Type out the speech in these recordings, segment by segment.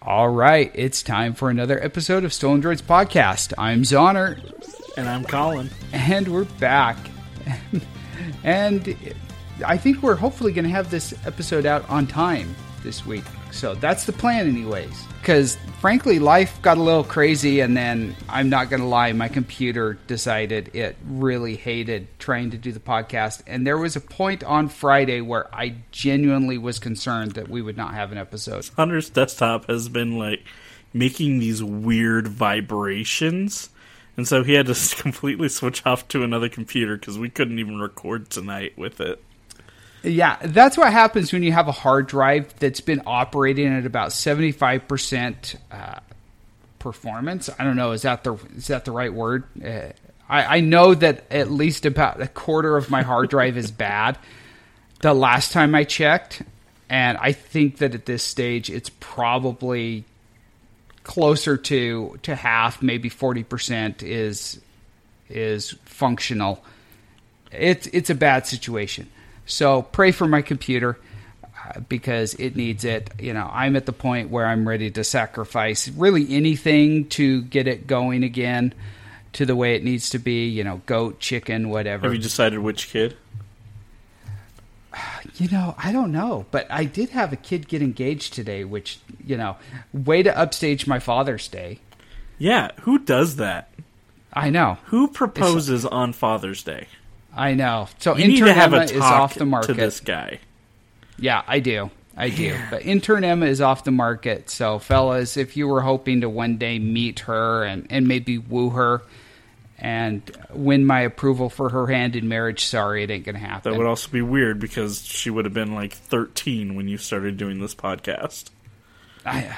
All right, it's time for another episode of Stolen Droids Podcast. I'm Zoner, And I'm Colin. and we're back. and I think we're hopefully going to have this episode out on time this week. So that's the plan, anyways. Because frankly, life got a little crazy, and then I'm not going to lie, my computer decided it really hated trying to do the podcast. And there was a point on Friday where I genuinely was concerned that we would not have an episode. Hunter's desktop has been like making these weird vibrations. And so he had to completely switch off to another computer because we couldn't even record tonight with it. Yeah, that's what happens when you have a hard drive that's been operating at about seventy five percent uh, performance. I don't know is that the is that the right word? Uh, I, I know that at least about a quarter of my hard drive is bad. The last time I checked, and I think that at this stage it's probably closer to to half, maybe forty percent is is functional. It's it's a bad situation. So pray for my computer uh, because it needs it. You know, I'm at the point where I'm ready to sacrifice really anything to get it going again to the way it needs to be. You know, goat, chicken, whatever. Have you decided which kid? You know, I don't know, but I did have a kid get engaged today, which you know, way to upstage my Father's Day. Yeah, who does that? I know, Who proposes on Father's Day? I know. So You need intern to have Emma a is off the market. to this guy. Yeah, I do. I do. But intern Emma is off the market. So, fellas, if you were hoping to one day meet her and, and maybe woo her and win my approval for her hand in marriage, sorry, it ain't going to happen. That would also be weird because she would have been like 13 when you started doing this podcast. I, uh,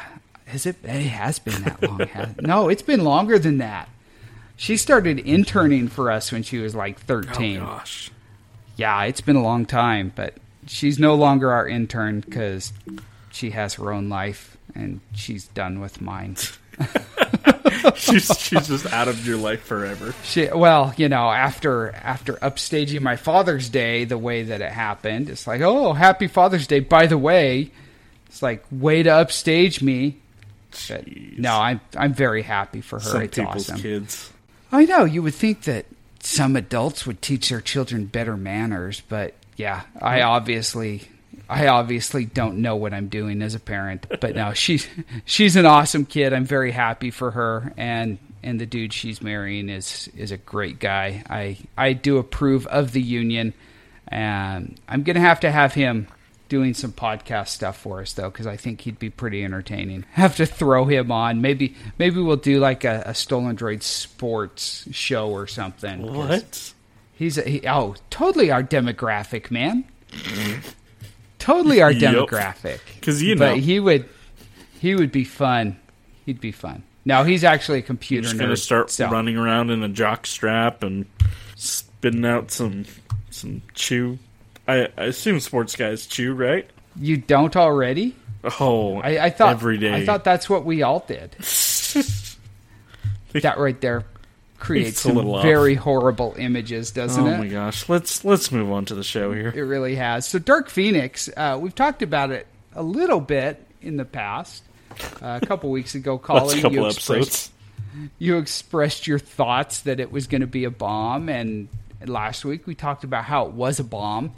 has it, it has been that long. no, it's been longer than that. She started interning for us when she was like 13. Oh gosh. yeah, it's been a long time, but she's no longer our intern because she has her own life and she's done with mine. she's she's just out of your life forever. She, well, you know, after after upstaging my Father's Day the way that it happened, it's like, oh, happy Father's Day. By the way, it's like way to upstage me. But no, I'm I'm very happy for her. Some it's people's awesome. kids. I know you would think that some adults would teach their children better manners, but yeah, I obviously I obviously don't know what I'm doing as a parent. But no, she's she's an awesome kid. I'm very happy for her and and the dude she's marrying is is a great guy. I I do approve of the union. And I'm going to have to have him doing some podcast stuff for us though because I think he'd be pretty entertaining. Have to throw him on. Maybe maybe we'll do like a, a Stolen Droid sports show or something. What? He's a, he, oh totally our demographic man. totally our demographic. Because you know. but he would he would be fun. He'd be fun. Now he's actually a computer Just nerd. gonna start so- running around in a jock strap and spitting out some some chew. I, I assume sports guys chew, right? You don't already? Oh, I, I thought every day. I thought that's what we all did. that right there creates some little off. very horrible images, doesn't oh it? Oh my gosh, let's let's move on to the show here. It really has. So Dark Phoenix, uh, we've talked about it a little bit in the past. Uh, a couple weeks ago, Colin, you expressed, you expressed your thoughts that it was going to be a bomb, and last week we talked about how it was a bomb.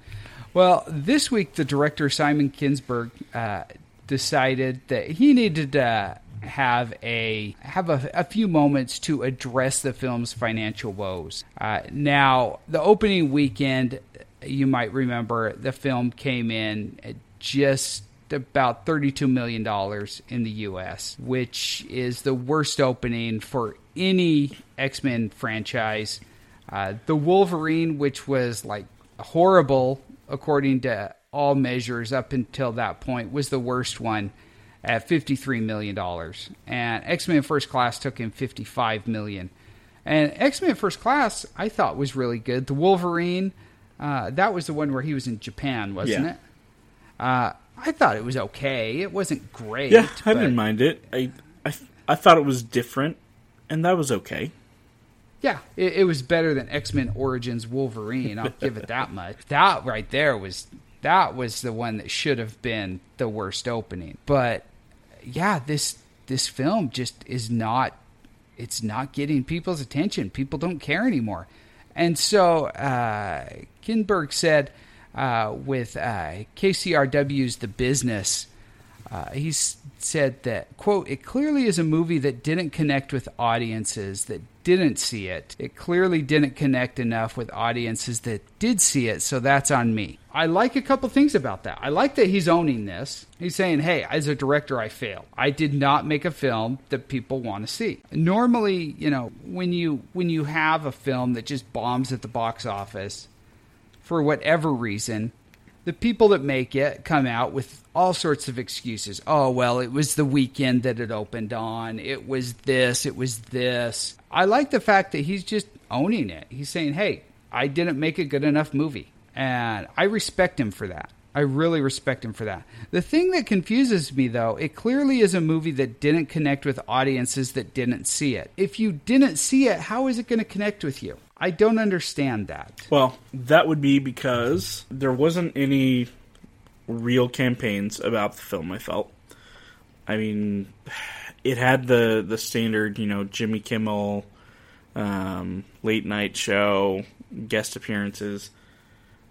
Well, this week the director Simon Kinberg uh, decided that he needed to have a have a, a few moments to address the film's financial woes. Uh, now, the opening weekend, you might remember, the film came in at just about $32 million in the US, which is the worst opening for any X Men franchise. Uh, the Wolverine, which was like horrible according to all measures up until that point, was the worst one at $53 million. And X Men First Class took in 55 million. And X Men First Class, I thought was really good. The Wolverine, uh, that was the one where he was in Japan, wasn't Yeah. it? Uh, I thought it was okay. It wasn't great. Yeah, I but- didn't mind it. I, I I thought it was different, and that was okay. Yeah, it, it was better than X Men Origins Wolverine. I'll give it that much. That right there was that was the one that should have been the worst opening. But yeah, this this film just is not it's not getting people's attention. People don't care anymore. And so uh, Kinberg said uh, with uh, KCRW's The Business, uh, he said that, quote, it clearly is a movie that didn't connect with audiences that didn't see it. It clearly didn't connect enough with audiences that did see it, so that's on me. I like a couple things about that. I like that he's owning this. He's saying, "Hey, as a director, I failed. I did not make a film that people want to see." Normally, you know, when you when you have a film that just bombs at the box office for whatever reason, the people that make it come out with all sorts of excuses. Oh, well, it was the weekend that it opened on. It was this, it was this. I like the fact that he's just owning it. He's saying, "Hey, I didn't make a good enough movie." And I respect him for that. I really respect him for that. The thing that confuses me, though, it clearly is a movie that didn't connect with audiences that didn't see it. If you didn't see it, how is it going to connect with you? I don't understand that. Well, that would be because there wasn't any real campaigns about the film, I felt. I mean, it had the, the standard, you know, Jimmy Kimmel, um, late night show, guest appearances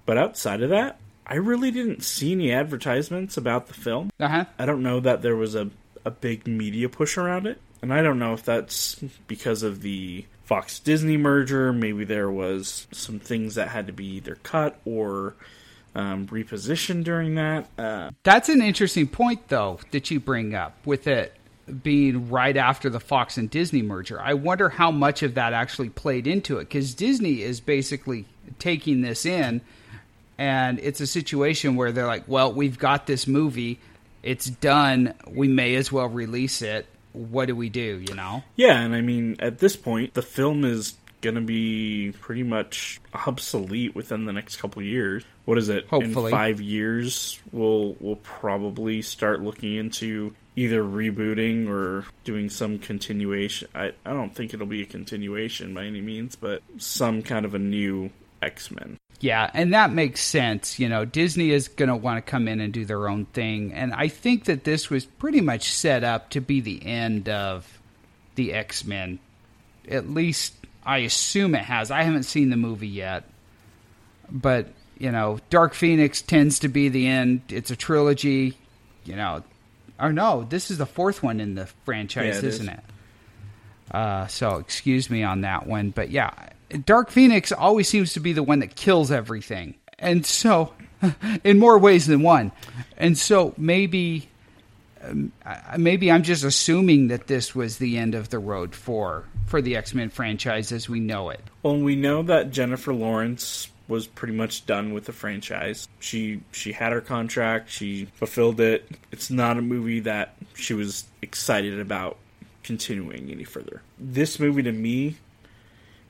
but outside of that, I really didn't see any advertisements about the film. Uh-huh. I don't know that there was a, a big media push around it. And I don't know if that's because of the Fox Disney merger. Maybe there was some things that had to be either cut or um, repositioned during that. Uh, that's an interesting point, though, that you bring up with it being right after the Fox and Disney merger. I wonder how much of that actually played into it because Disney is basically taking this in and it's a situation where they're like, "Well, we've got this movie, it's done. We may as well release it. What do we do?" You know? Yeah, and I mean, at this point, the film is going to be pretty much obsolete within the next couple years. What is it? Hopefully, in five years, we'll we'll probably start looking into either rebooting or doing some continuation. I I don't think it'll be a continuation by any means, but some kind of a new X Men. Yeah, and that makes sense. You know, Disney is going to want to come in and do their own thing. And I think that this was pretty much set up to be the end of the X Men. At least I assume it has. I haven't seen the movie yet. But, you know, Dark Phoenix tends to be the end. It's a trilogy. You know, or no, this is the fourth one in the franchise, yeah, it isn't is. it? Uh, so excuse me on that one. But yeah, Dark Phoenix always seems to be the one that kills everything. And so, in more ways than one. And so maybe um, maybe I'm just assuming that this was the end of the road for for the X Men franchise as we know it. Well, we know that Jennifer Lawrence was pretty much done with the franchise. She she had her contract, she fulfilled it. It's not a movie that she was excited about continuing any further. This movie to me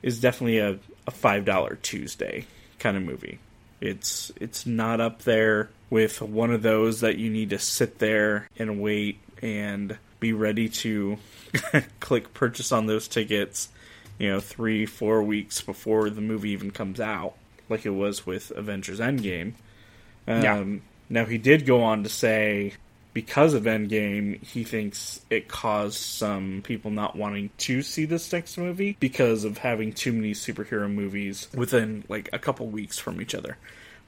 is definitely a, a five dollar Tuesday kind of movie. It's it's not up there with one of those that you need to sit there and wait and be ready to click purchase on those tickets, you know, three, four weeks before the movie even comes out, like it was with Avengers Endgame. Um, yeah. Now, he did go on to say because of Endgame, he thinks it caused some people not wanting to see this next movie because of having too many superhero movies within like a couple weeks from each other.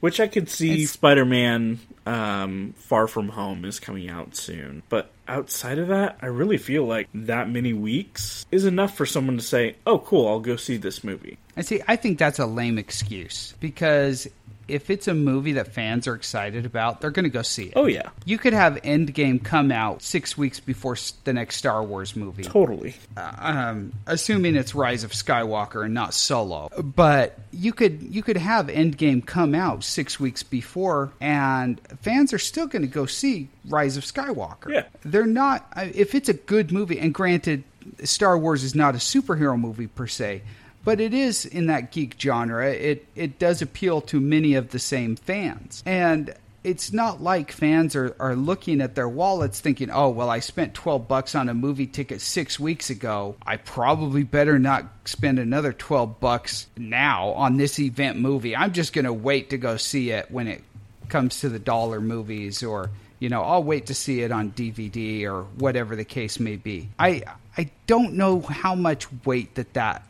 Which I could see Spider Man um, Far From Home is coming out soon. But outside of that, I really feel like that many weeks is enough for someone to say, oh, cool, I'll go see this movie. I see. I think that's a lame excuse because if it's a movie that fans are excited about, they're going to go see it. Oh yeah. You could have Endgame come out six weeks before the next Star Wars movie. Totally. Uh, um, assuming it's Rise of Skywalker and not Solo, but you could you could have Endgame come out six weeks before, and fans are still going to go see Rise of Skywalker. Yeah. They're not. If it's a good movie, and granted, Star Wars is not a superhero movie per se but it is in that geek genre. It it does appeal to many of the same fans, and it's not like fans are, are looking at their wallets thinking, oh, well, I spent 12 bucks on a movie ticket six weeks ago. I probably better not spend another 12 bucks now on this event movie. I'm just going to wait to go see it when it comes to the dollar movies or, You know, I'll wait to see it on DVD or whatever the case may be. I I don't know how much weight that that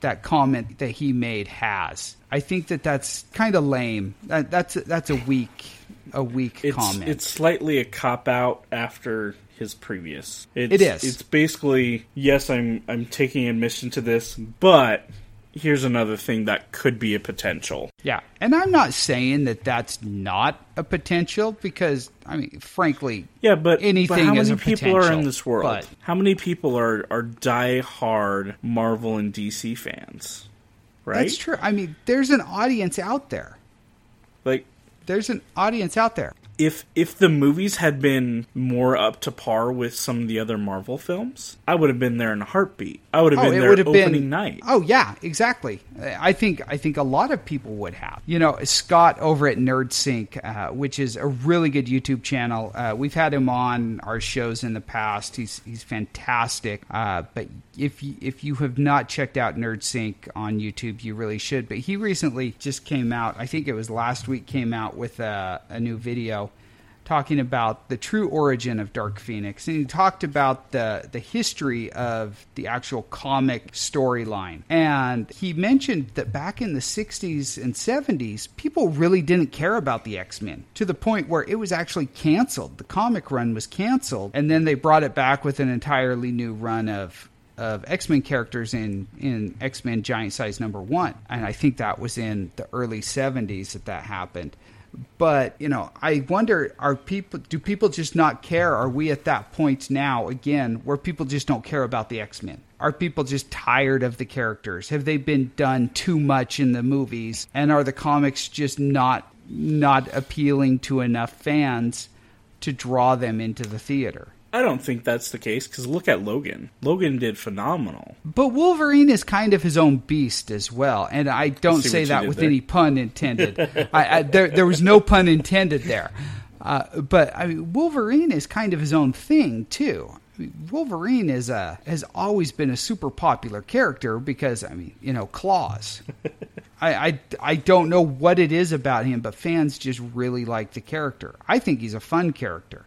that comment that he made has. I think that that's kind of lame. That, that's that's a weak a weak it's, comment. It's slightly a cop out after his previous. It's, It is. It's basically yes, I'm I'm taking admission to this, but here's another thing that could be a potential. Yeah, and I'm not saying that that's not a potential because I mean, frankly, Yeah, but Anything but how is many a people are in this world? but- How many people are are die hard Marvel and DC fans? Right? that's true. I mean, there's an audience out there. Like There's an audience out there. If if the movies had been more up to par with some of the other Marvel films, I would have been there in a heartbeat. I would have been there opening been night. Oh yeah, exactly. I think I think a lot of people would have. You know, Scott over at NerdSync, uh, which is a really good YouTube channel. Uh, we've had him on our shows in the past. He's he's fantastic. Uh, but if you, if you have not checked out NerdSync on YouTube, you really should. But he recently just came out. I think it was last week. Came out with a, a new video talking about the true origin of Dark Phoenix, and he talked about the the history of the actual comic storyline. And he mentioned that back in the '60s and '70s, people really didn't care about the X Men to the point where it was actually canceled. The comic run was canceled, and then they brought it back with an entirely new run of of X Men characters in in X Men Giant Size Number One, and I think that was in the early '70s that that happened. But you know, I wonder: Are people? Do people just not care? Are we at that point now again where people just don't care about the X Men? Are people just tired of the characters? Have they been done too much in the movies? And are the comics just not not appealing to enough fans to draw them into the theater? I don't think that's the case because look at Logan. Logan did phenomenal. But Wolverine is kind of his own beast as well, and I don't say that with there. any pun intended. I, I, there, there was no pun intended there. Uh, but I mean, Wolverine is kind of his own thing too. I mean, Wolverine is a has always been a super popular character because I mean, you know, claws. I, I I don't know what it is about him, but fans just really like the character. I think he's a fun character.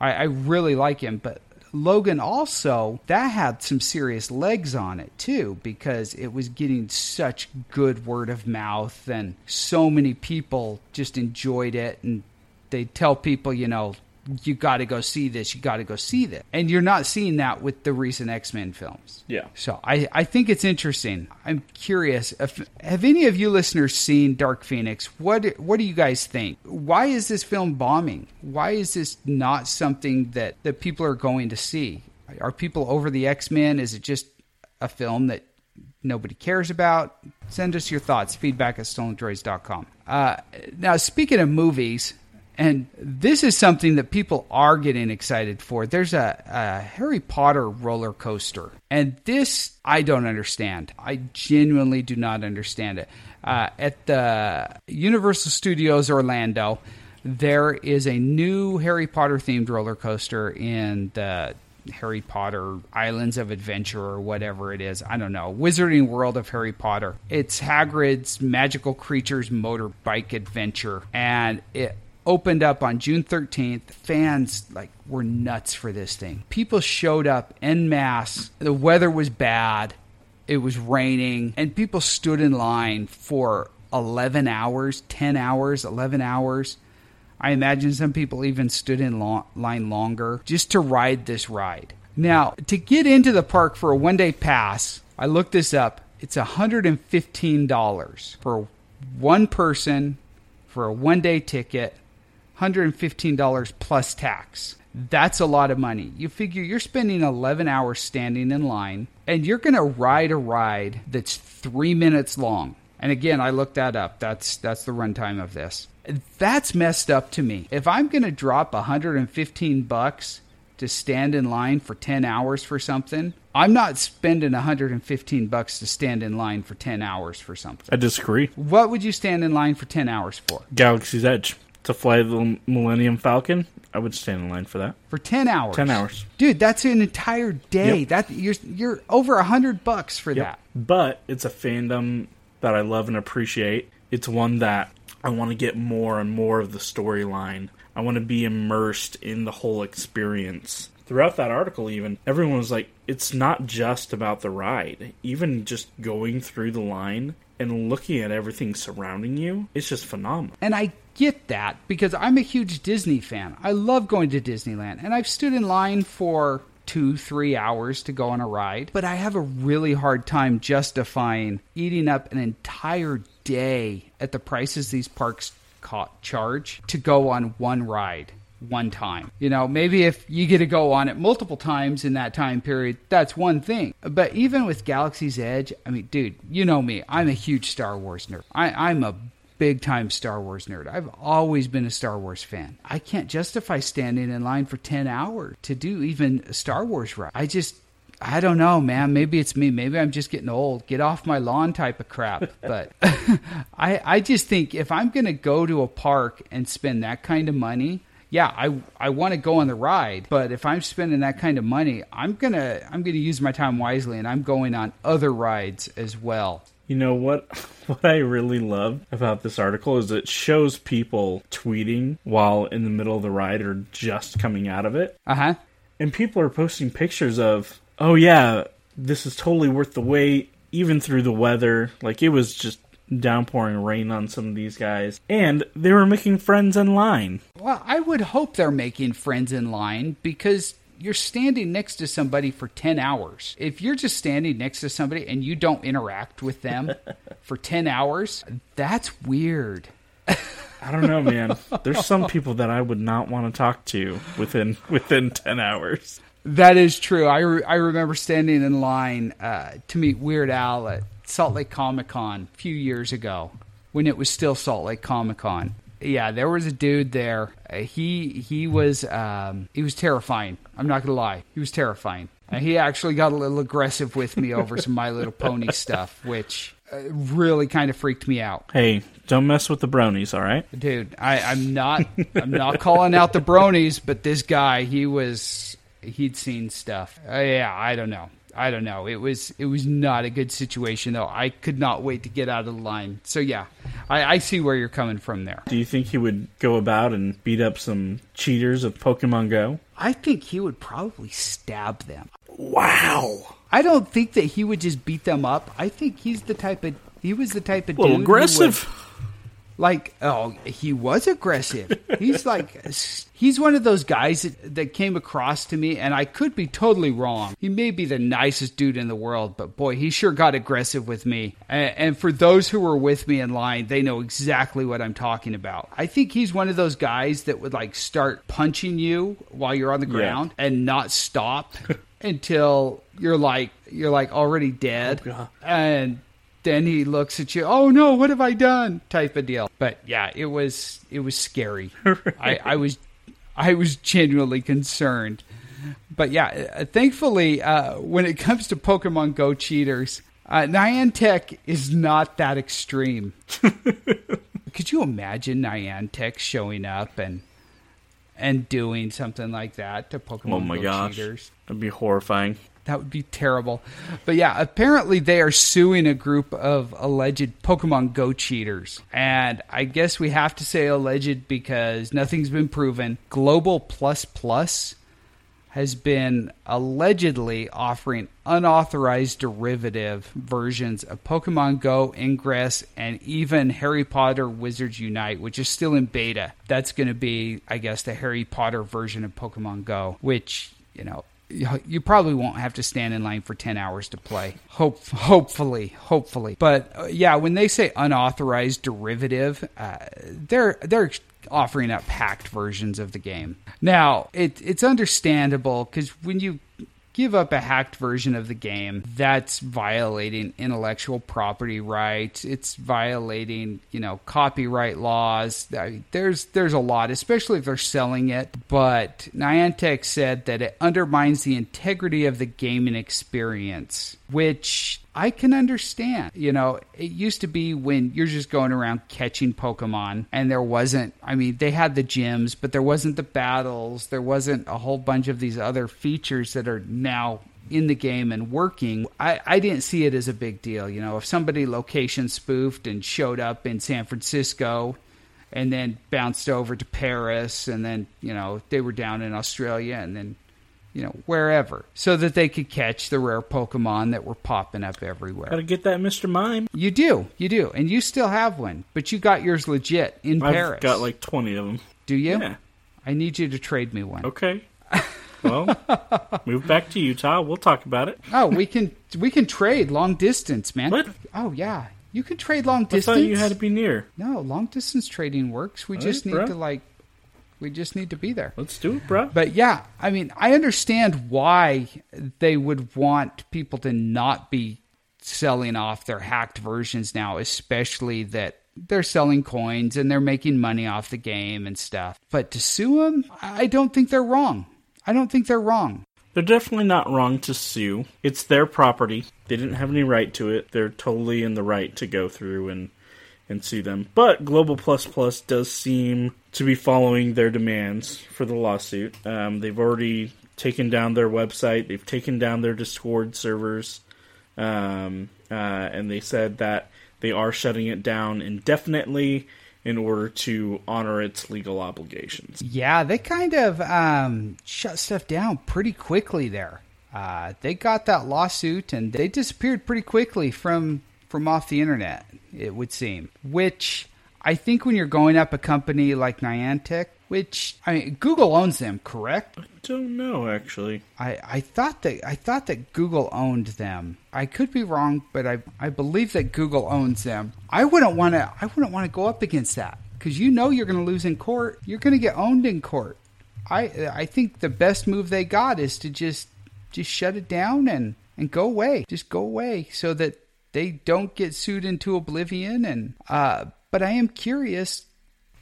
I, I really like him, but Logan also that had some serious legs on it too because it was getting such good word of mouth and so many people just enjoyed it. And they tell people, you know, you got to go see this, you got to go see this. And you're not seeing that with the recent X-Men films. Yeah. So I, I think it's interesting. I'm curious. If, have any of you listeners seen Dark Phoenix? What what do you guys think? Why is this film bombing? Why is this not something that, that people are going to see? Are people over the X Men? Is it just a film that nobody cares about? Send us your thoughts. Feedback at stolendroids.com. Uh, now, speaking of movies, and this is something that people are getting excited for. There's a, a Harry Potter roller coaster, and this I don't understand. I genuinely do not understand it. Uh, at the Universal Studios Orlando, there is a new Harry Potter themed roller coaster in the Harry Potter Islands of Adventure or whatever it is. I don't know. Wizarding World of Harry Potter. It's Hagrid's Magical Creatures Motorbike Adventure, and it opened up on June 13th. Fans like were nuts for this thing. People showed up en masse. The weather was bad. It was raining and people stood in line for 11 hours, 10 hours, 11 hours. I imagine some people even stood in lo- line longer just to ride this ride. Now, to get into the park for a one day pass, I looked this up. It's $115 for one person for a one day ticket, $115 plus tax. That's a lot of money. You figure you're spending 11 hours standing in line and you're going to ride a ride that's three minutes long. And again, I looked that up. That's that's the runtime of this. That's messed up to me. If I'm going to drop 115 bucks to stand in line for 10 hours for something, I'm not spending 115 bucks to stand in line for 10 hours for something. I disagree. What would you stand in line for 10 hours for? Galaxy's Edge to fly the Millennium Falcon. I would stand in line for that. For 10 hours. 10 hours. Dude, that's an entire day. Yep. That you're you're over a 100 bucks for that. But it's a fandom that I love and appreciate. It's one that I want to get more and more of the storyline. I want to be immersed in the whole experience. Throughout that article, even, everyone was like, it's not just about the ride. Even just going through the line and looking at everything surrounding you, it's just phenomenal. And I get that because I'm a huge Disney fan. I love going to Disneyland, and I've stood in line for two, three hours to go on a ride, but I have a really hard time justifying eating up an entire day at the prices these parks charge to go on one ride one time. You know, maybe if you get to go on it multiple times in that time period, that's one thing. But even with Galaxy's Edge, I mean, dude, you know me. I'm a huge Star Wars nerd. I, I'm a big time Star Wars nerd. I've always been a Star Wars fan. I can't justify standing in line for 10 hours to do even a Star Wars ride. I just I don't know, man. Maybe it's me. Maybe I'm just getting old. Get off my lawn type of crap. But I I just think if I'm going to go to a park and spend that kind of money, yeah, I I want to go on the ride, but if I'm spending that kind of money, I'm going to I'm going to use my time wisely and I'm going on other rides as well. You know what what I really love about this article is it shows people tweeting while in the middle of the ride or just coming out of it. Uh-huh. And people are posting pictures of, "Oh yeah, this is totally worth the wait even through the weather. Like it was just downpouring rain on some of these guys, and they were making friends in line. Well, I would hope they're making friends in line because you're standing next to somebody for 10 hours. If you're just standing next to somebody and you don't interact with them for 10 hours, that's weird. I don't know, man. There's some people that I would not want to talk to within within 10 hours. That is true. I, re- I remember standing in line uh, to meet Weird Al at Salt Lake Comic Con a few years ago when it was still Salt Lake Comic Con. Yeah, there was a dude there. Uh, he he was um, he was terrifying. I'm not gonna lie, he was terrifying. And he actually got a little aggressive with me over some My Little Pony stuff, which uh, really kind of freaked me out. Hey, don't mess with the bronies, all right? Dude, I, I'm not I'm not calling out the bronies, but this guy, he was he'd seen stuff. Uh, yeah, I don't know. I don't know. It was it was not a good situation though. I could not wait to get out of the line. So yeah, I, I see where you're coming from there. Do you think he would go about and beat up some cheaters of Pokemon Go? I think he would probably stab them. Wow. I don't think that he would just beat them up. I think he's the type of he was the type of A little dude who aggressive. Like oh he was aggressive. He's like he's one of those guys that, that came across to me and i could be totally wrong. He may be the nicest dude in the world but boy he sure got aggressive with me. And, and for those who were with me in line they know exactly what i'm talking about. I think he's one of those guys that would like start punching you while you're on the ground and not stop until you're like you're like already dead. Oh, and then he looks at you oh no what have i done? type of deal. But yeah it was it was scary. I, I was i was genuinely concerned. But yeah uh, thankfully uh, when it comes to pokemon go cheaters uh, niantic is not that extreme. Could you imagine niantic showing up and and doing something like that to pokemon Oh my go gosh. cheaters? That'd be horrifying. That would be terrible. But yeah, apparently they are suing a group of alleged Pokemon Go cheaters. And I guess we have to say alleged because nothing's been proven. Global Plus Plus has been allegedly offering unauthorized derivative versions of Pokemon Go, Ingress, and even Harry Potter Wizards Unite, which is still in beta. That's going to be, I guess, the Harry Potter version of Pokemon Go, which, you know, you probably won't have to stand in line for 10 hours to play. Hope, hopefully, hopefully. But uh, yeah, when they say unauthorized derivative, uh, they're they're offering up hacked versions of the game. Now, it, it's understandable because when you give up a hacked version of the game, that's violating intellectual property rights. It's violating, you know, copyright laws. There's there's a lot, especially if they're selling it. But Niantic said that it undermines the integrity of the gaming experience, which I can understand. You know, it used to be when you're just going around catching Pokemon and there wasn't, I mean, they had the gyms, but there wasn't the battles. There wasn't a whole bunch of these other features that are now in the game and working. I, I didn't see it as a big deal. You know, if somebody location spoofed and showed up in San Francisco and then bounced over to Paris, and then you know they were down in Australia, and then you know wherever, so that they could catch the rare Pokemon that were popping up everywhere. Gotta get that Mr. Mime. You do, you do, and you still have one, but you got yours legit in I've Paris. got like 20 of them. do you? Yeah. I need you to trade me one. Okay. Well, move back to Utah. We'll talk about it. Oh, we can we can trade long distance, man. What? Oh yeah, you can trade long distance. I thought you had to be near. No, long distance trading works. We All just right, need bro. to like, we just need to be there. Let's do it, bro. But yeah, I mean, I understand why they would want people to not be selling off their hacked versions now, especially that they're selling coins and they're making money off the game and stuff. But to sue them, I don't think they're wrong. I don't think they're wrong. They're definitely not wrong to sue. It's their property. They didn't have any right to it. They're totally in the right to go through and and sue them. But Global Plus Plus does seem to be following their demands for the lawsuit. Um, they've already taken down their website. They've taken down their Discord servers, um, uh, and they said that they are shutting it down indefinitely in order to honor its legal obligations. Yeah, they kind of um, shut stuff down pretty quickly there. Uh, they got that lawsuit and they disappeared pretty quickly from from off the internet. It would seem, which I think when you're going up a company like Niantic, which I mean, Google owns them, correct? I don't know actually. I, I thought that I thought that Google owned them. I could be wrong, but I I believe that Google owns them. I wouldn't want to I wouldn't want to go up against that because you know you're going to lose in court. You're going to get owned in court. I I think the best move they got is to just just shut it down and and go away. Just go away so that they don't get sued into oblivion. And uh, but I am curious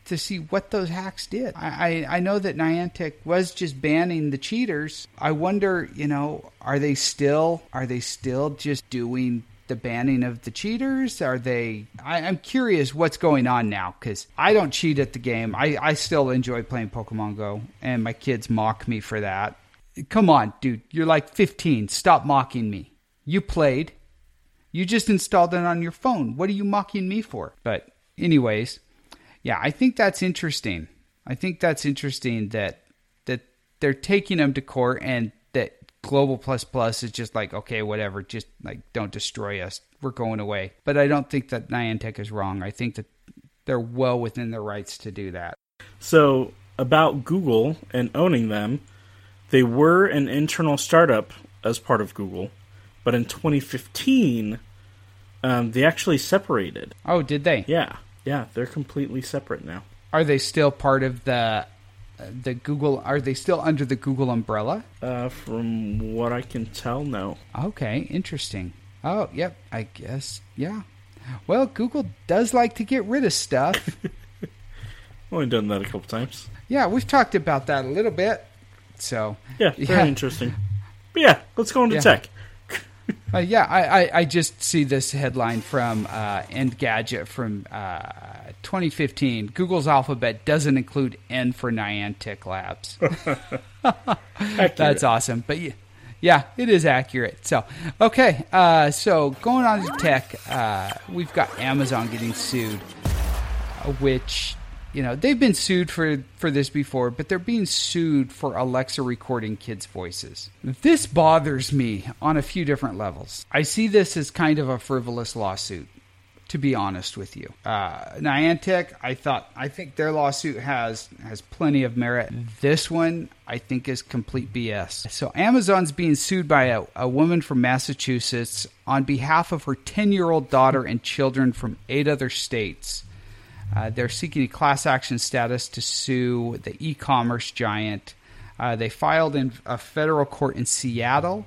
to see what those hacks did. I, I, know that Niantic was just banning the cheaters. I wonder, you know, are they still are they still just doing the banning of the cheaters? Are they? I, I'm curious what's going on now because I don't cheat at the game. I, I still enjoy playing Pokemon Go, and my kids mock me for that. Come on, dude, you're like 15. Stop mocking me. You played. You just installed it on your phone. What are you mocking me for? But anyways, yeah, I think that's interesting. I think that's interesting that that they're taking them to court and that Global Plus Plus is just like, okay, whatever, just like don't destroy us. We're going away. But I don't think that Niantic is wrong. I think that they're well within their rights to do that. So, about Google and owning them, they were an internal startup as part of Google, but in 2015, um, they actually separated. Oh, did they? Yeah, yeah, they're completely separate now. Are they still part of the the Google? Are they still under the Google umbrella? Uh, from what I can tell, no. Okay, interesting. Oh, yep. I guess, yeah. Well, Google does like to get rid of stuff. Only done that a couple times. yeah, we've talked about that a little bit. So, Yeah, very Yeah. interesting. But yeah, let's go into Yeah. tech. Uh, yeah, I, I, I just see this headline from uh, Engadget from uh, 2015. Google's Alphabet doesn't include N for Niantic Labs. That's awesome. But yeah, yeah, it is accurate. So, okay. Uh, so going on to tech, uh, we've got Amazon getting sued, uh, which you know they've been sued for for this before, but they're being sued for Alexa recording kids' voices. This bothers me on a few different levels. I see this as kind of a frivolous lawsuit to be honest with you. Uh, Niantic, I thought, I think their lawsuit has has plenty of merit. This one, I think, is complete BS. So Amazon's being sued by a, a woman from Massachusetts on behalf of her 10 year old daughter and children from eight other states. Uh, they're seeking a class action status to sue the e commerce giant. Uh, they filed in a federal court in Seattle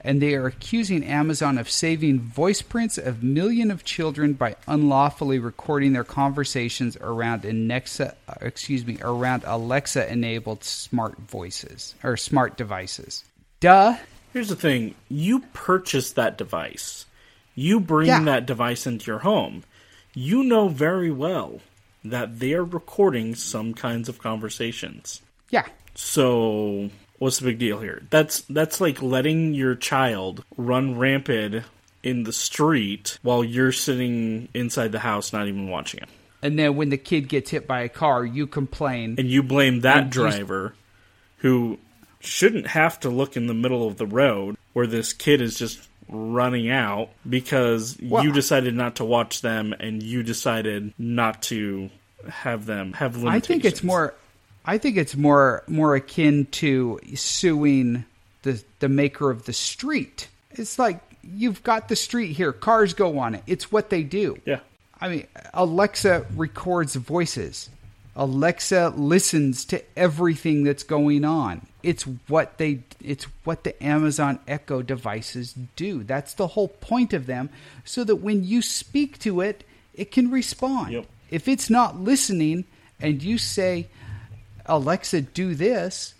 and they are accusing Amazon of saving voice prints of millions of children by unlawfully recording their conversations around Alexa, excuse me, around Alexa-enabled smart voices or smart devices. Duh. Here's the thing you purchase that device, you bring Yeah. that device into your home. You know very well that they are recording some kinds of conversations. Yeah. So, what's the big deal here? That's that's like letting your child run rampant in the street while you're sitting inside the house not even watching him. And then when the kid gets hit by a car, you complain. And you blame that driver who shouldn't have to look in the middle of the road where this kid is just running out because Well, you decided not to watch them and you decided not to have them have limitations. I think it's more. I think it's more more akin to suing the the maker of the street. It's like you've got the street here, cars go on it. It's what they do. Yeah. I mean, Alexa records voices. Alexa listens to everything that's going on. It's what they it's what the Amazon Echo devices do. That's the whole point of them so that when you speak to it, it can respond. Yep. If it's not listening and you say Alexa do this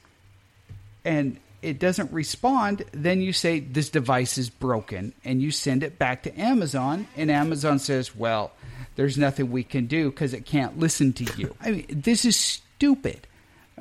and it doesn't respond, then you say this device is broken and you send it back to Amazon and Amazon says, "Well, there's nothing we can do because it can't listen to you." I mean, this is stupid.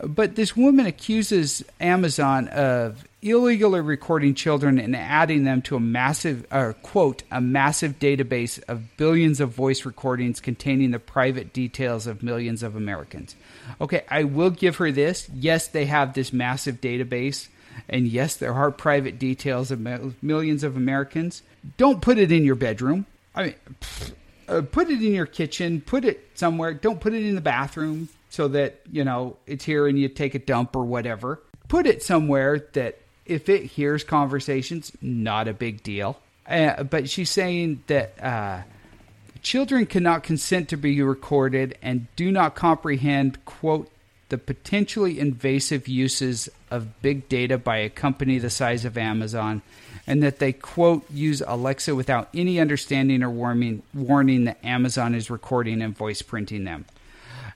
But this woman accuses Amazon of illegally recording children and adding them to a massive, uh, quote, a massive database of billions of voice recordings containing the private details of millions of Americans. Okay, I will give her this. Yes, they have this massive database, and yes, there are private details of millions of Americans. Don't put it in your bedroom. I mean, pfft, uh, put it in your kitchen. Put it somewhere. Don't put it in the bathroom so that you know it's here and you take a dump or whatever. Put it somewhere that if it hears conversations, not a big deal. Uh, but she's saying that uh, children cannot consent to be recorded and do not comprehend quote the potentially invasive uses of big data by a company the size of Amazon, and that they, quote, use Alexa without any understanding or warning, warning that Amazon is recording and voice printing them.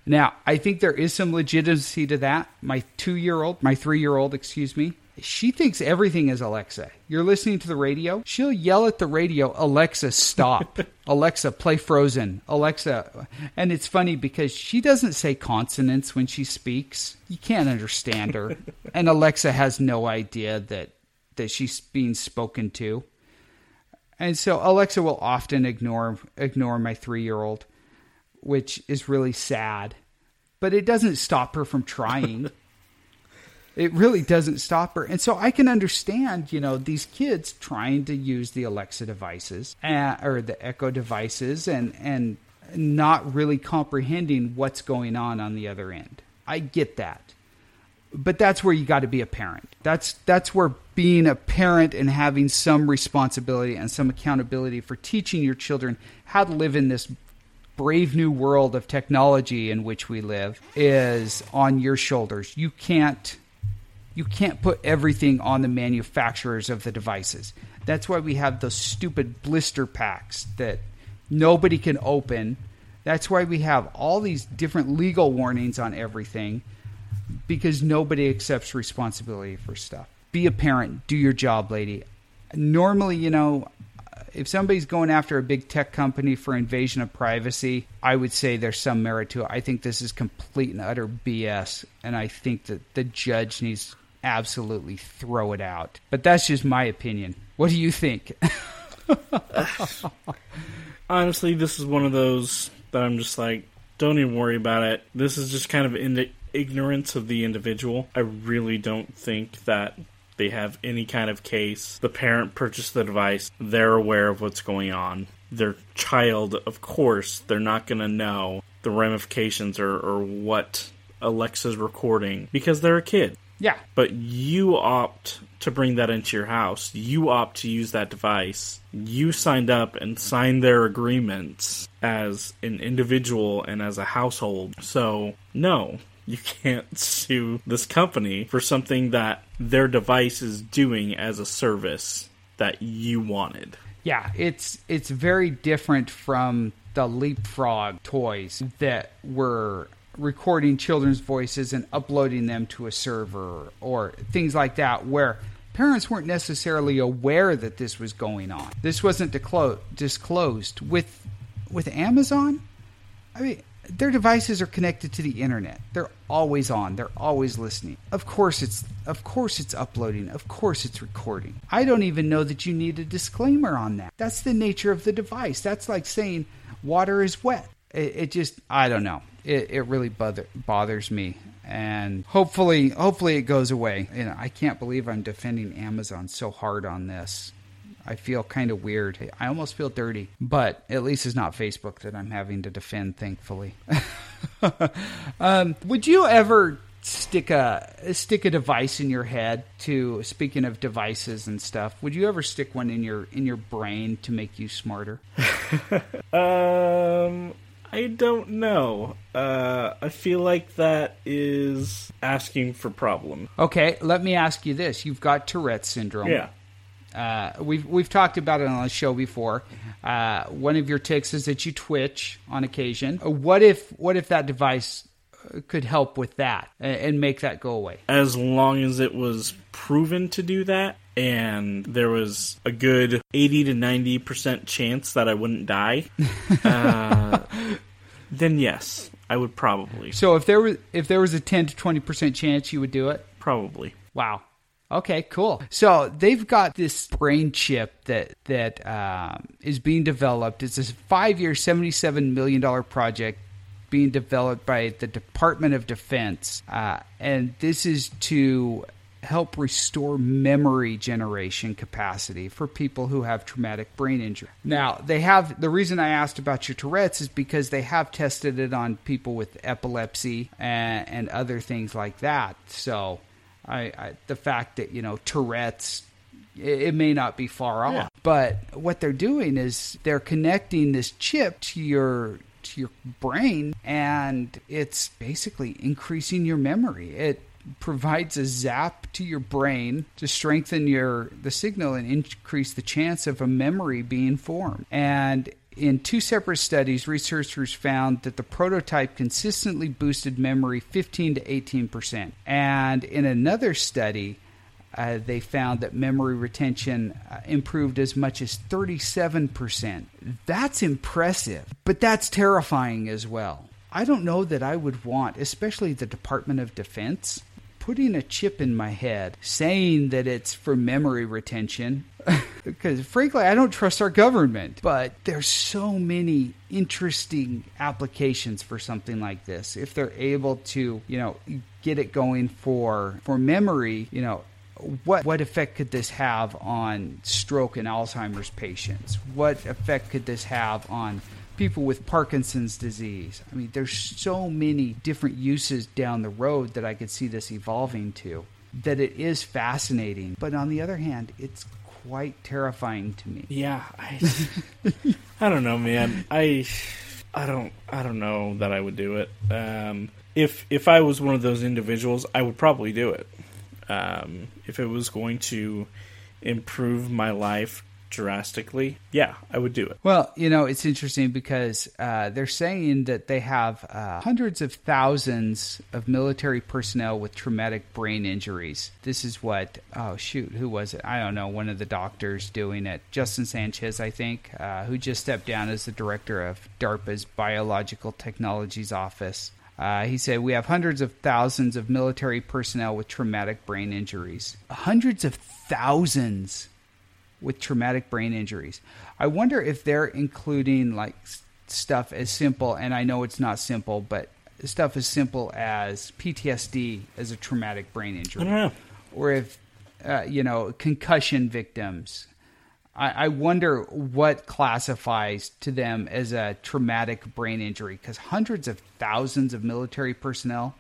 Now, I think there is some legitimacy to that. My two year old, my three year old, excuse me, she thinks everything is Alexa. You're listening to the radio, she'll yell at the radio, Alexa, stop. Alexa, play Frozen. Alexa. And it's funny because she doesn't say consonants when she speaks. You can't understand her. and Alexa has no idea that, that she's being spoken to. And so Alexa will often ignore ignore my three year old, which is really sad. But it doesn't stop her from trying. it really doesn't stop her. And so I can understand, you know, these kids trying to use the Alexa devices uh, or the Echo devices and and not really comprehending what's going on on the other end. I get that. But that's where you got to be a parent. That's that's where being a parent and having some responsibility and some accountability for teaching your children how to live in this brave new world of technology in which we live is on your shoulders. You can't you can't put everything on the manufacturers of the devices. That's why we have those stupid blister packs that nobody can open. That's why we have all these different legal warnings on everything because nobody accepts responsibility for stuff. Be a parent, do your job, lady. Normally, you know, if somebody's going after a big tech company for invasion of privacy, I would say there's some merit to it. I think this is complete and utter BS, and I think that the judge needs absolutely throw it out. But that's just my opinion. What do you think? Honestly, this is one of those that I'm just like, don't even worry about it. This is just kind of in the ignorance of the individual. I really don't think that they have any kind of case. The parent purchased the device, they're aware of what's going on. Their child, of course, they're not going to know the ramifications or, or what Alexa's recording because they're a kid. yeah. But you opt to bring that into your house. You opt to use that device. You signed up and signed their agreements as an individual and as a household. So, no, you can't sue this company for something that their device is doing as a service that you wanted. Yeah, it's it's very different from the leapfrog toys that were recording children's voices and uploading them to a server or things like that where parents weren't necessarily aware that this was going on. This wasn't disclosed with with Amazon. I mean, their devices are connected to the internet. They're always on. They're always listening. Of course it's of course it's uploading. Of course it's recording. I don't even know that you need a disclaimer on that. That's the nature of the device. That's like saying water is wet. it, it just I don't know. It, it really bother, bothers me, and hopefully, hopefully it goes away. You know, I can't believe I'm defending Amazon so hard on this. I feel kind of weird. I almost feel dirty, but at least it's not Facebook that I'm having to defend. Thankfully. um, would you ever stick a stick a device in your head to speaking of devices and stuff would you ever stick one in your in your brain to make you smarter um I don't know. Uh, I feel like that is asking for problem. Okay, let me ask you this: You've got Tourette's syndrome. Yeah. Uh, we've we've talked about it on the show before. Uh, one of your tics is that you twitch on occasion. Uh, what if what if that device uh, could help with that and, and make that go away? As long as it was proven to do that, and there was a good eighty to ninety percent chance that I wouldn't die, uh, then yes, I would probably. So if there was if there was a ten to twenty percent chance, you would do it. Probably. Wow. Okay, cool. So they've got this brain chip that that um, is being developed. It's a five-year, seventy-seven million dollar project being developed by the Department of Defense, uh, and this is to help restore memory generation capacity for people who have traumatic brain injury. Now, they have the reason I asked about your Tourette's is because they have tested it on people with epilepsy and, and other things like that. So I, I the fact that you know Tourette's it, it may not be far off, Yeah. but what they're doing is they're connecting this chip to your to your brain, and it's basically increasing your memory. It provides a zap to your brain to strengthen your the signal and increase the chance of a memory being formed. And in two separate studies, researchers found that the prototype consistently boosted memory 15 to 18 percent. And in another study, uh, they found that memory retention uh, improved as much as 37%. That's impressive, but that's terrifying as well. I don't know that I would want, especially the Department of Defense, putting a chip in my head saying that it's for memory retention. Because frankly, I don't trust our government. But there's so many interesting applications for something like this. If they're able to, you know, get it going for for memory, you know, what what effect could this have on stroke and Alzheimer's patients? What effect could this have on people with Parkinson's disease? I mean, there's so many different uses down the road that I could see this evolving to. That it is fascinating, but on the other hand, it's quite terrifying to me. Yeah, I, I don't know, man. I, I don't, I don't know that I would do it. Um, if if I was one of those individuals, I would probably do it. Um, if it was going to improve my life drastically, yeah, I would do it. Well, you know, it's interesting because uh, they're saying that they have uh, hundreds of thousands of military personnel with traumatic brain injuries. This is what, oh, shoot, who was it? I don't know, one of the doctors doing it. Justin Sanchez, I think, uh, who just stepped down as the director of DARPA's Biological Technologies Office. Uh, he said, We have hundreds of thousands of military personnel with traumatic brain injuries. Hundreds of thousands with traumatic brain injuries. I wonder if they're including like stuff as simple, and I know it's not simple, but stuff as simple as PTSD as a traumatic brain injury I don't know. or if uh, you know concussion victims. I, I wonder what classifies to them as a traumatic brain injury because hundreds of thousands of military personnel.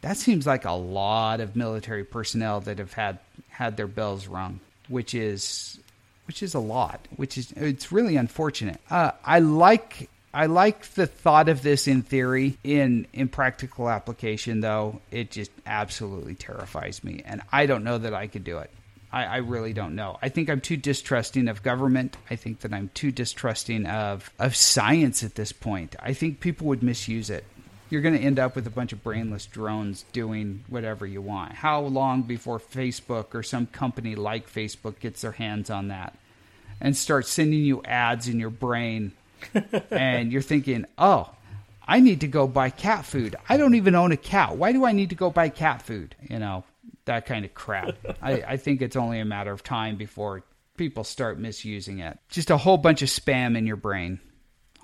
That seems like a lot of military personnel that have had had their bells rung, which is which is a lot. Which is it's really unfortunate. Uh, I like I like the thought of this in theory. In in practical application, though, it just absolutely terrifies me, and I don't know that I could do it. I, I really don't know. I think I'm too distrusting of government. I think that I'm too distrusting of of science at this point. I think people would misuse it. You're going to end up with a bunch of brainless drones doing whatever you want. How long before Facebook or some company like Facebook gets their hands on that and starts sending you ads in your brain and you're thinking, oh, I need to go buy cat food. I don't even own a cat. Why do I need to go buy cat food? You know, that kind of crap. I, I think it's only a matter of time before people start misusing it. Just a whole bunch of spam in your brain.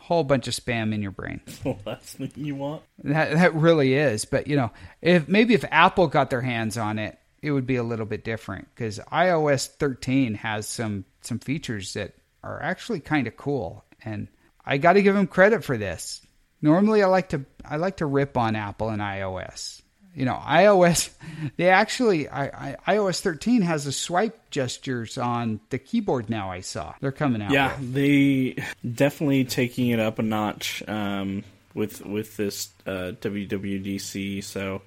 Whole bunch of spam in your brain. The last thing you want. That that really is. But you know, if maybe if Apple got their hands on it, it would be a little bit different because iOS 13 has some some features that are actually kind of cool, and I got to give them credit for this. Normally, I like to I like to rip on Apple and iOS. You know, iOS they actually I, I, iOS 13 has the swipe gestures on the keyboard now. I saw they're coming out. Yeah, with. they definitely taking it up a notch um, with with this uh, WWDC. So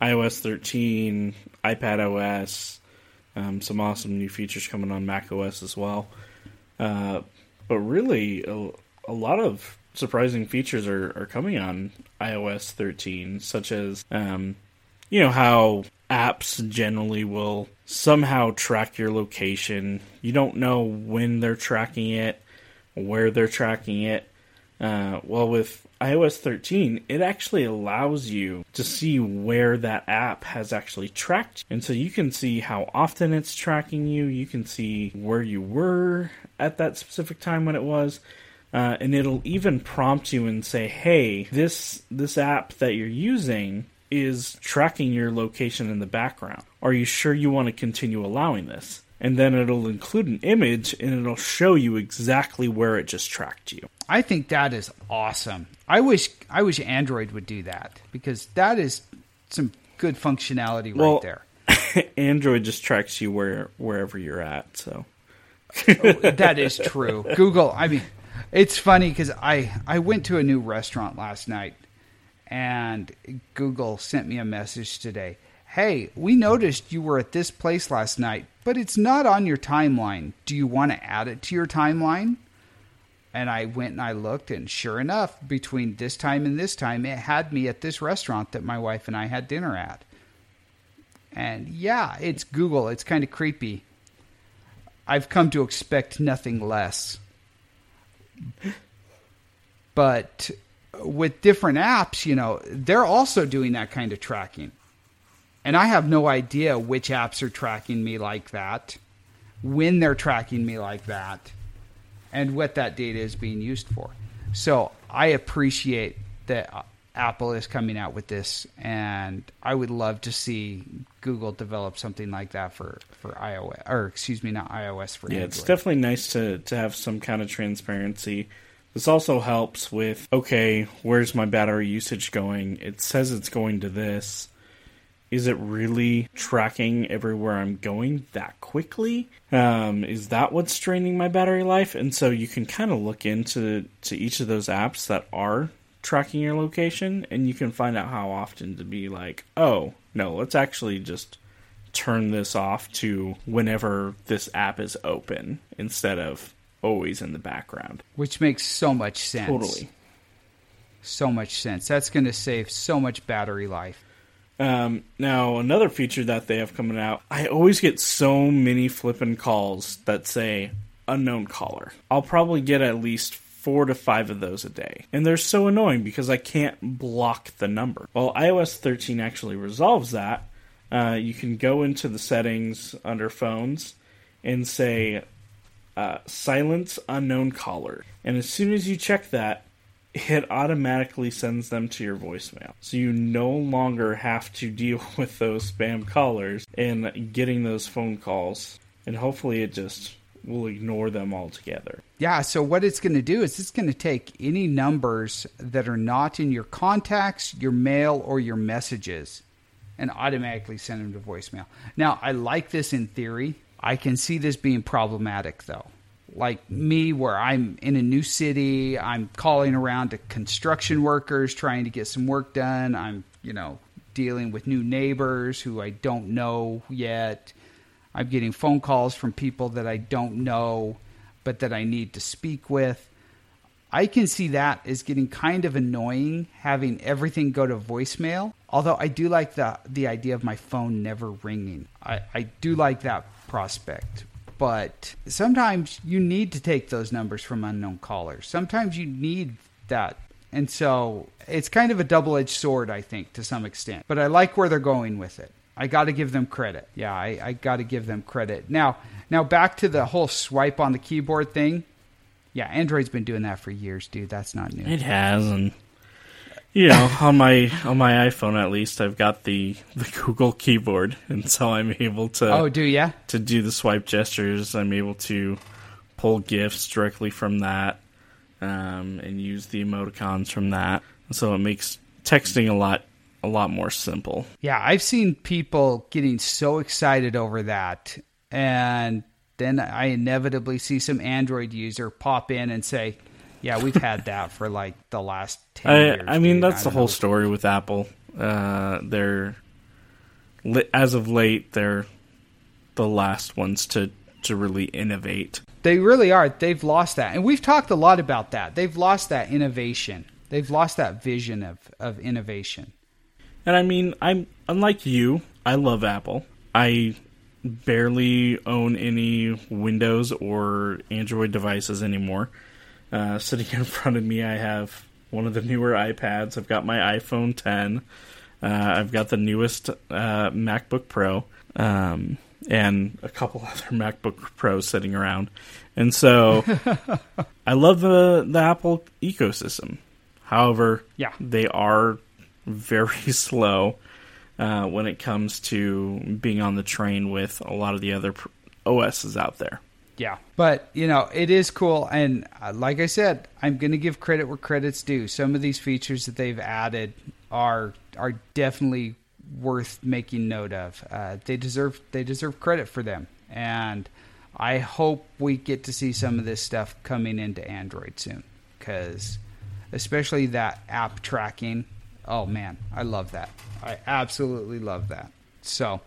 iOS 13, iPad OS, um, some awesome new features coming on Mac OS as well. Uh, but really, a, a, lot of surprising features are, are coming on iOS 13, such as, um, you know, how apps generally will somehow track your location. You don't know when they're tracking it, where they're tracking it. Uh, well, with iOS 13, it actually allows you to see where that app has actually tracked. And so you can see how often it's tracking you. You can see where you were at that specific time when it was. Uh, and it'll even prompt you and say, "Hey, this this app that you're using is tracking your location in the background. Are you sure you want to continue allowing this?" And then it'll include an image and it'll show you exactly where it just tracked you. I think that is awesome. I wish I wish Android would do that because that is some good functionality well, right there. Android just tracks you where wherever you're at, so oh, that is true. Google, I mean, it's funny because I I went to a new restaurant last night, and Google sent me a message today. Hey, we noticed you were at this place last night, but it's not on your timeline. Do you want to add it to your timeline? And I went and I looked, and sure enough, between this time and this time, it had me at this restaurant that my wife and I had dinner at. And yeah, it's Google. It's kind of creepy. I've come to expect nothing less. But with different apps, you know, they're also doing that kind of tracking. And I have no idea which apps are tracking me like that, when they're tracking me like that and what that data is being used for. So I appreciate that Apple is coming out with this, and I would love to see Google develop something like that for, for iOS, or excuse me, not iOS for yeah. Android. It's definitely nice to to have some kind of transparency. This also helps with okay, where's my battery usage going? It says it's going to this is it really tracking everywhere I'm going that quickly? Um, is that what's straining my battery life? And so you can kind of look into to each of those apps that are tracking your location, and you can find out how often to be like, oh no, let's actually just turn this off to whenever this app is open instead of always in the background. Which makes so much sense. Totally. So much sense. That's going to save so much battery life. Um, now, another feature that they have coming out, I always get so many flipping calls that say unknown caller. I'll probably get at least four to five of those a day. And they're so annoying because I can't block the number. Well, iOS 13 actually resolves that. Uh, you can go into the settings under phones and say uh, silence unknown caller. And as soon as you check that, it automatically sends them to your voicemail. So you no longer have to deal with those spam callers and getting those phone calls. And hopefully it just will ignore them altogether. Yeah, so what it's going to do is it's going to take any numbers that are not in your contacts, your mail, or your messages and automatically send them to voicemail. Now, I like this in theory. I can see this being problematic though like me where I'm in a new city, I'm calling around to construction workers trying to get some work done. I'm, you know, dealing with new neighbors who I don't know yet. I'm getting phone calls from people that I don't know but that I need to speak with. I can see that as getting kind of annoying having everything go to voicemail. Although I do like the the idea of my phone never ringing. I, I do like that prospect but sometimes you need to take those numbers from unknown callers. Sometimes you need that. And so it's kind of a double edged sword, I think, to some extent. But I like where they're going with it. I got to give them credit. Yeah, I, I got to give them credit. Now, now back to the whole swipe on the keyboard thing. Yeah, Android's been doing that for years, dude. That's not new. It has, and you know, on my on my iPhone at least, I've got the the Google keyboard, and so I'm able to oh, do yeah. to do the swipe gestures. I'm able to pull gifs directly from that, um, and use the emoticons from that. So it makes texting a lot a lot more simple. Yeah, I've seen people getting so excited over that, and then I inevitably see some Android user pop in and say, "Yeah, we've had that for like the last ten I, years." I mean, dude. that's I the whole know." story with Apple. Uh, they're as of late, they're the last ones to to really innovate. They really are. They've lost that, and we've talked a lot about that. They've lost that innovation. They've lost that vision of of innovation. And I mean, I'm unlike you. I love Apple. I barely own any Windows or Android devices anymore. Uh, sitting in front of me, I have one of the newer iPads. I've got my iPhone 10. Uh, I've got the newest uh, MacBook Pro, um, and a couple other MacBook Pros sitting around. And so, I love the the Apple ecosystem. However, Yeah. they are very slow uh, when it comes to being on the train with a lot of the other pr- OSs out there. Yeah, but you know it is cool, and uh, like I said, I'm going to give credit where credit's due. Some of these features that they've added are are definitely worth making note of. Uh, they deserve they deserve credit for them, and I hope we get to see some of this stuff coming into Android soon, because especially that app tracking. Oh man, I love that. I absolutely love that. So.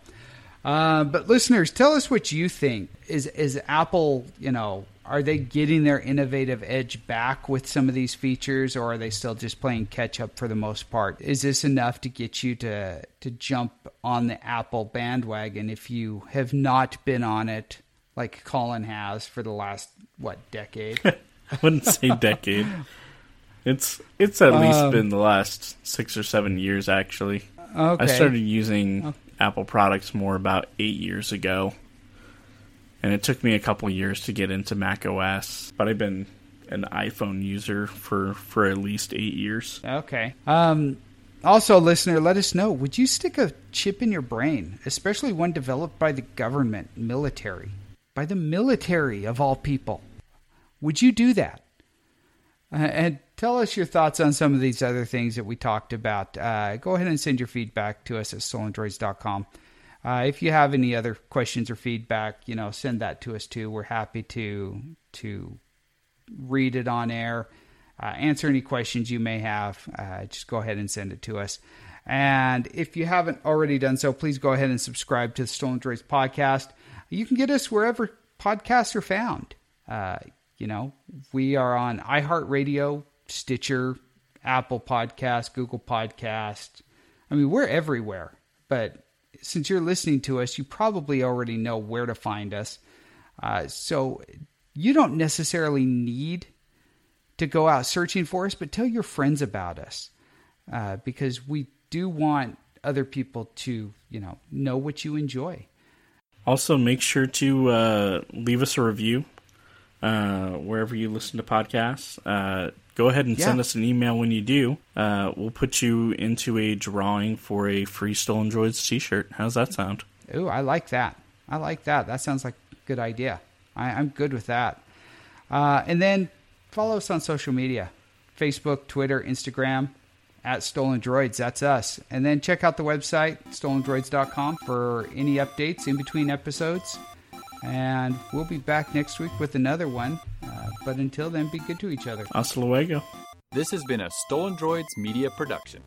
Uh, but listeners, tell us what you think. Is is Apple, you know, are they getting their innovative edge back with some of these features, or are they still just playing catch up for the most part? Is this enough to get you to to jump on the Apple bandwagon if you have not been on it, like Colin has for the last what decade? I wouldn't say decade. It's it's at least Um, been the last six or seven years. Actually, Okay, I started using Apple products more about eight years ago, and it took me a couple years to get into Mac OS. But I've been an iPhone user for for at least eight years. Okay. Um, also, listener, let us know. Would you stick a chip in your brain, especially one developed by the government, military, by the military of all people? Would you do that? Uh, and tell us your thoughts on some of these other things that we talked about. Uh, go ahead and send your feedback to us at stolendroids.com. Uh, if you have any other questions or feedback, you know, send that to us too. We're happy to to read it on air, uh, answer any questions you may have. Uh, just go ahead and send it to us. And if you haven't already done so, please go ahead and subscribe to the Stolen Droids podcast. You can get us wherever podcasts are found. Uh, you know, we are on iHeartRadio, Stitcher, Apple Podcast, Google Podcast. I mean, we're everywhere. But since you're listening to us, you probably already know where to find us. Uh, so you don't necessarily need to go out searching for us, but tell your friends about us uh, because we do want other people to, you know, know what you enjoy. Also, make sure to uh, leave us a review uh, wherever you listen to podcasts. Go ahead and send us an email when you do. Uh, we'll put you into a drawing for a free Stolen Droids t shirt. How's that sound? Ooh, I like that. I like that. That sounds like a good idea. I, I'm good with that. Uh, and then follow us on social media Facebook, Twitter, Instagram at Stolen Droids. That's us. And then check out the website, stolendroids.com, for any updates in between episodes. And we'll be back next week with another one. Uh, but until then, be good to each other. Hasta luego. This has been a Stolen Droids Media Production.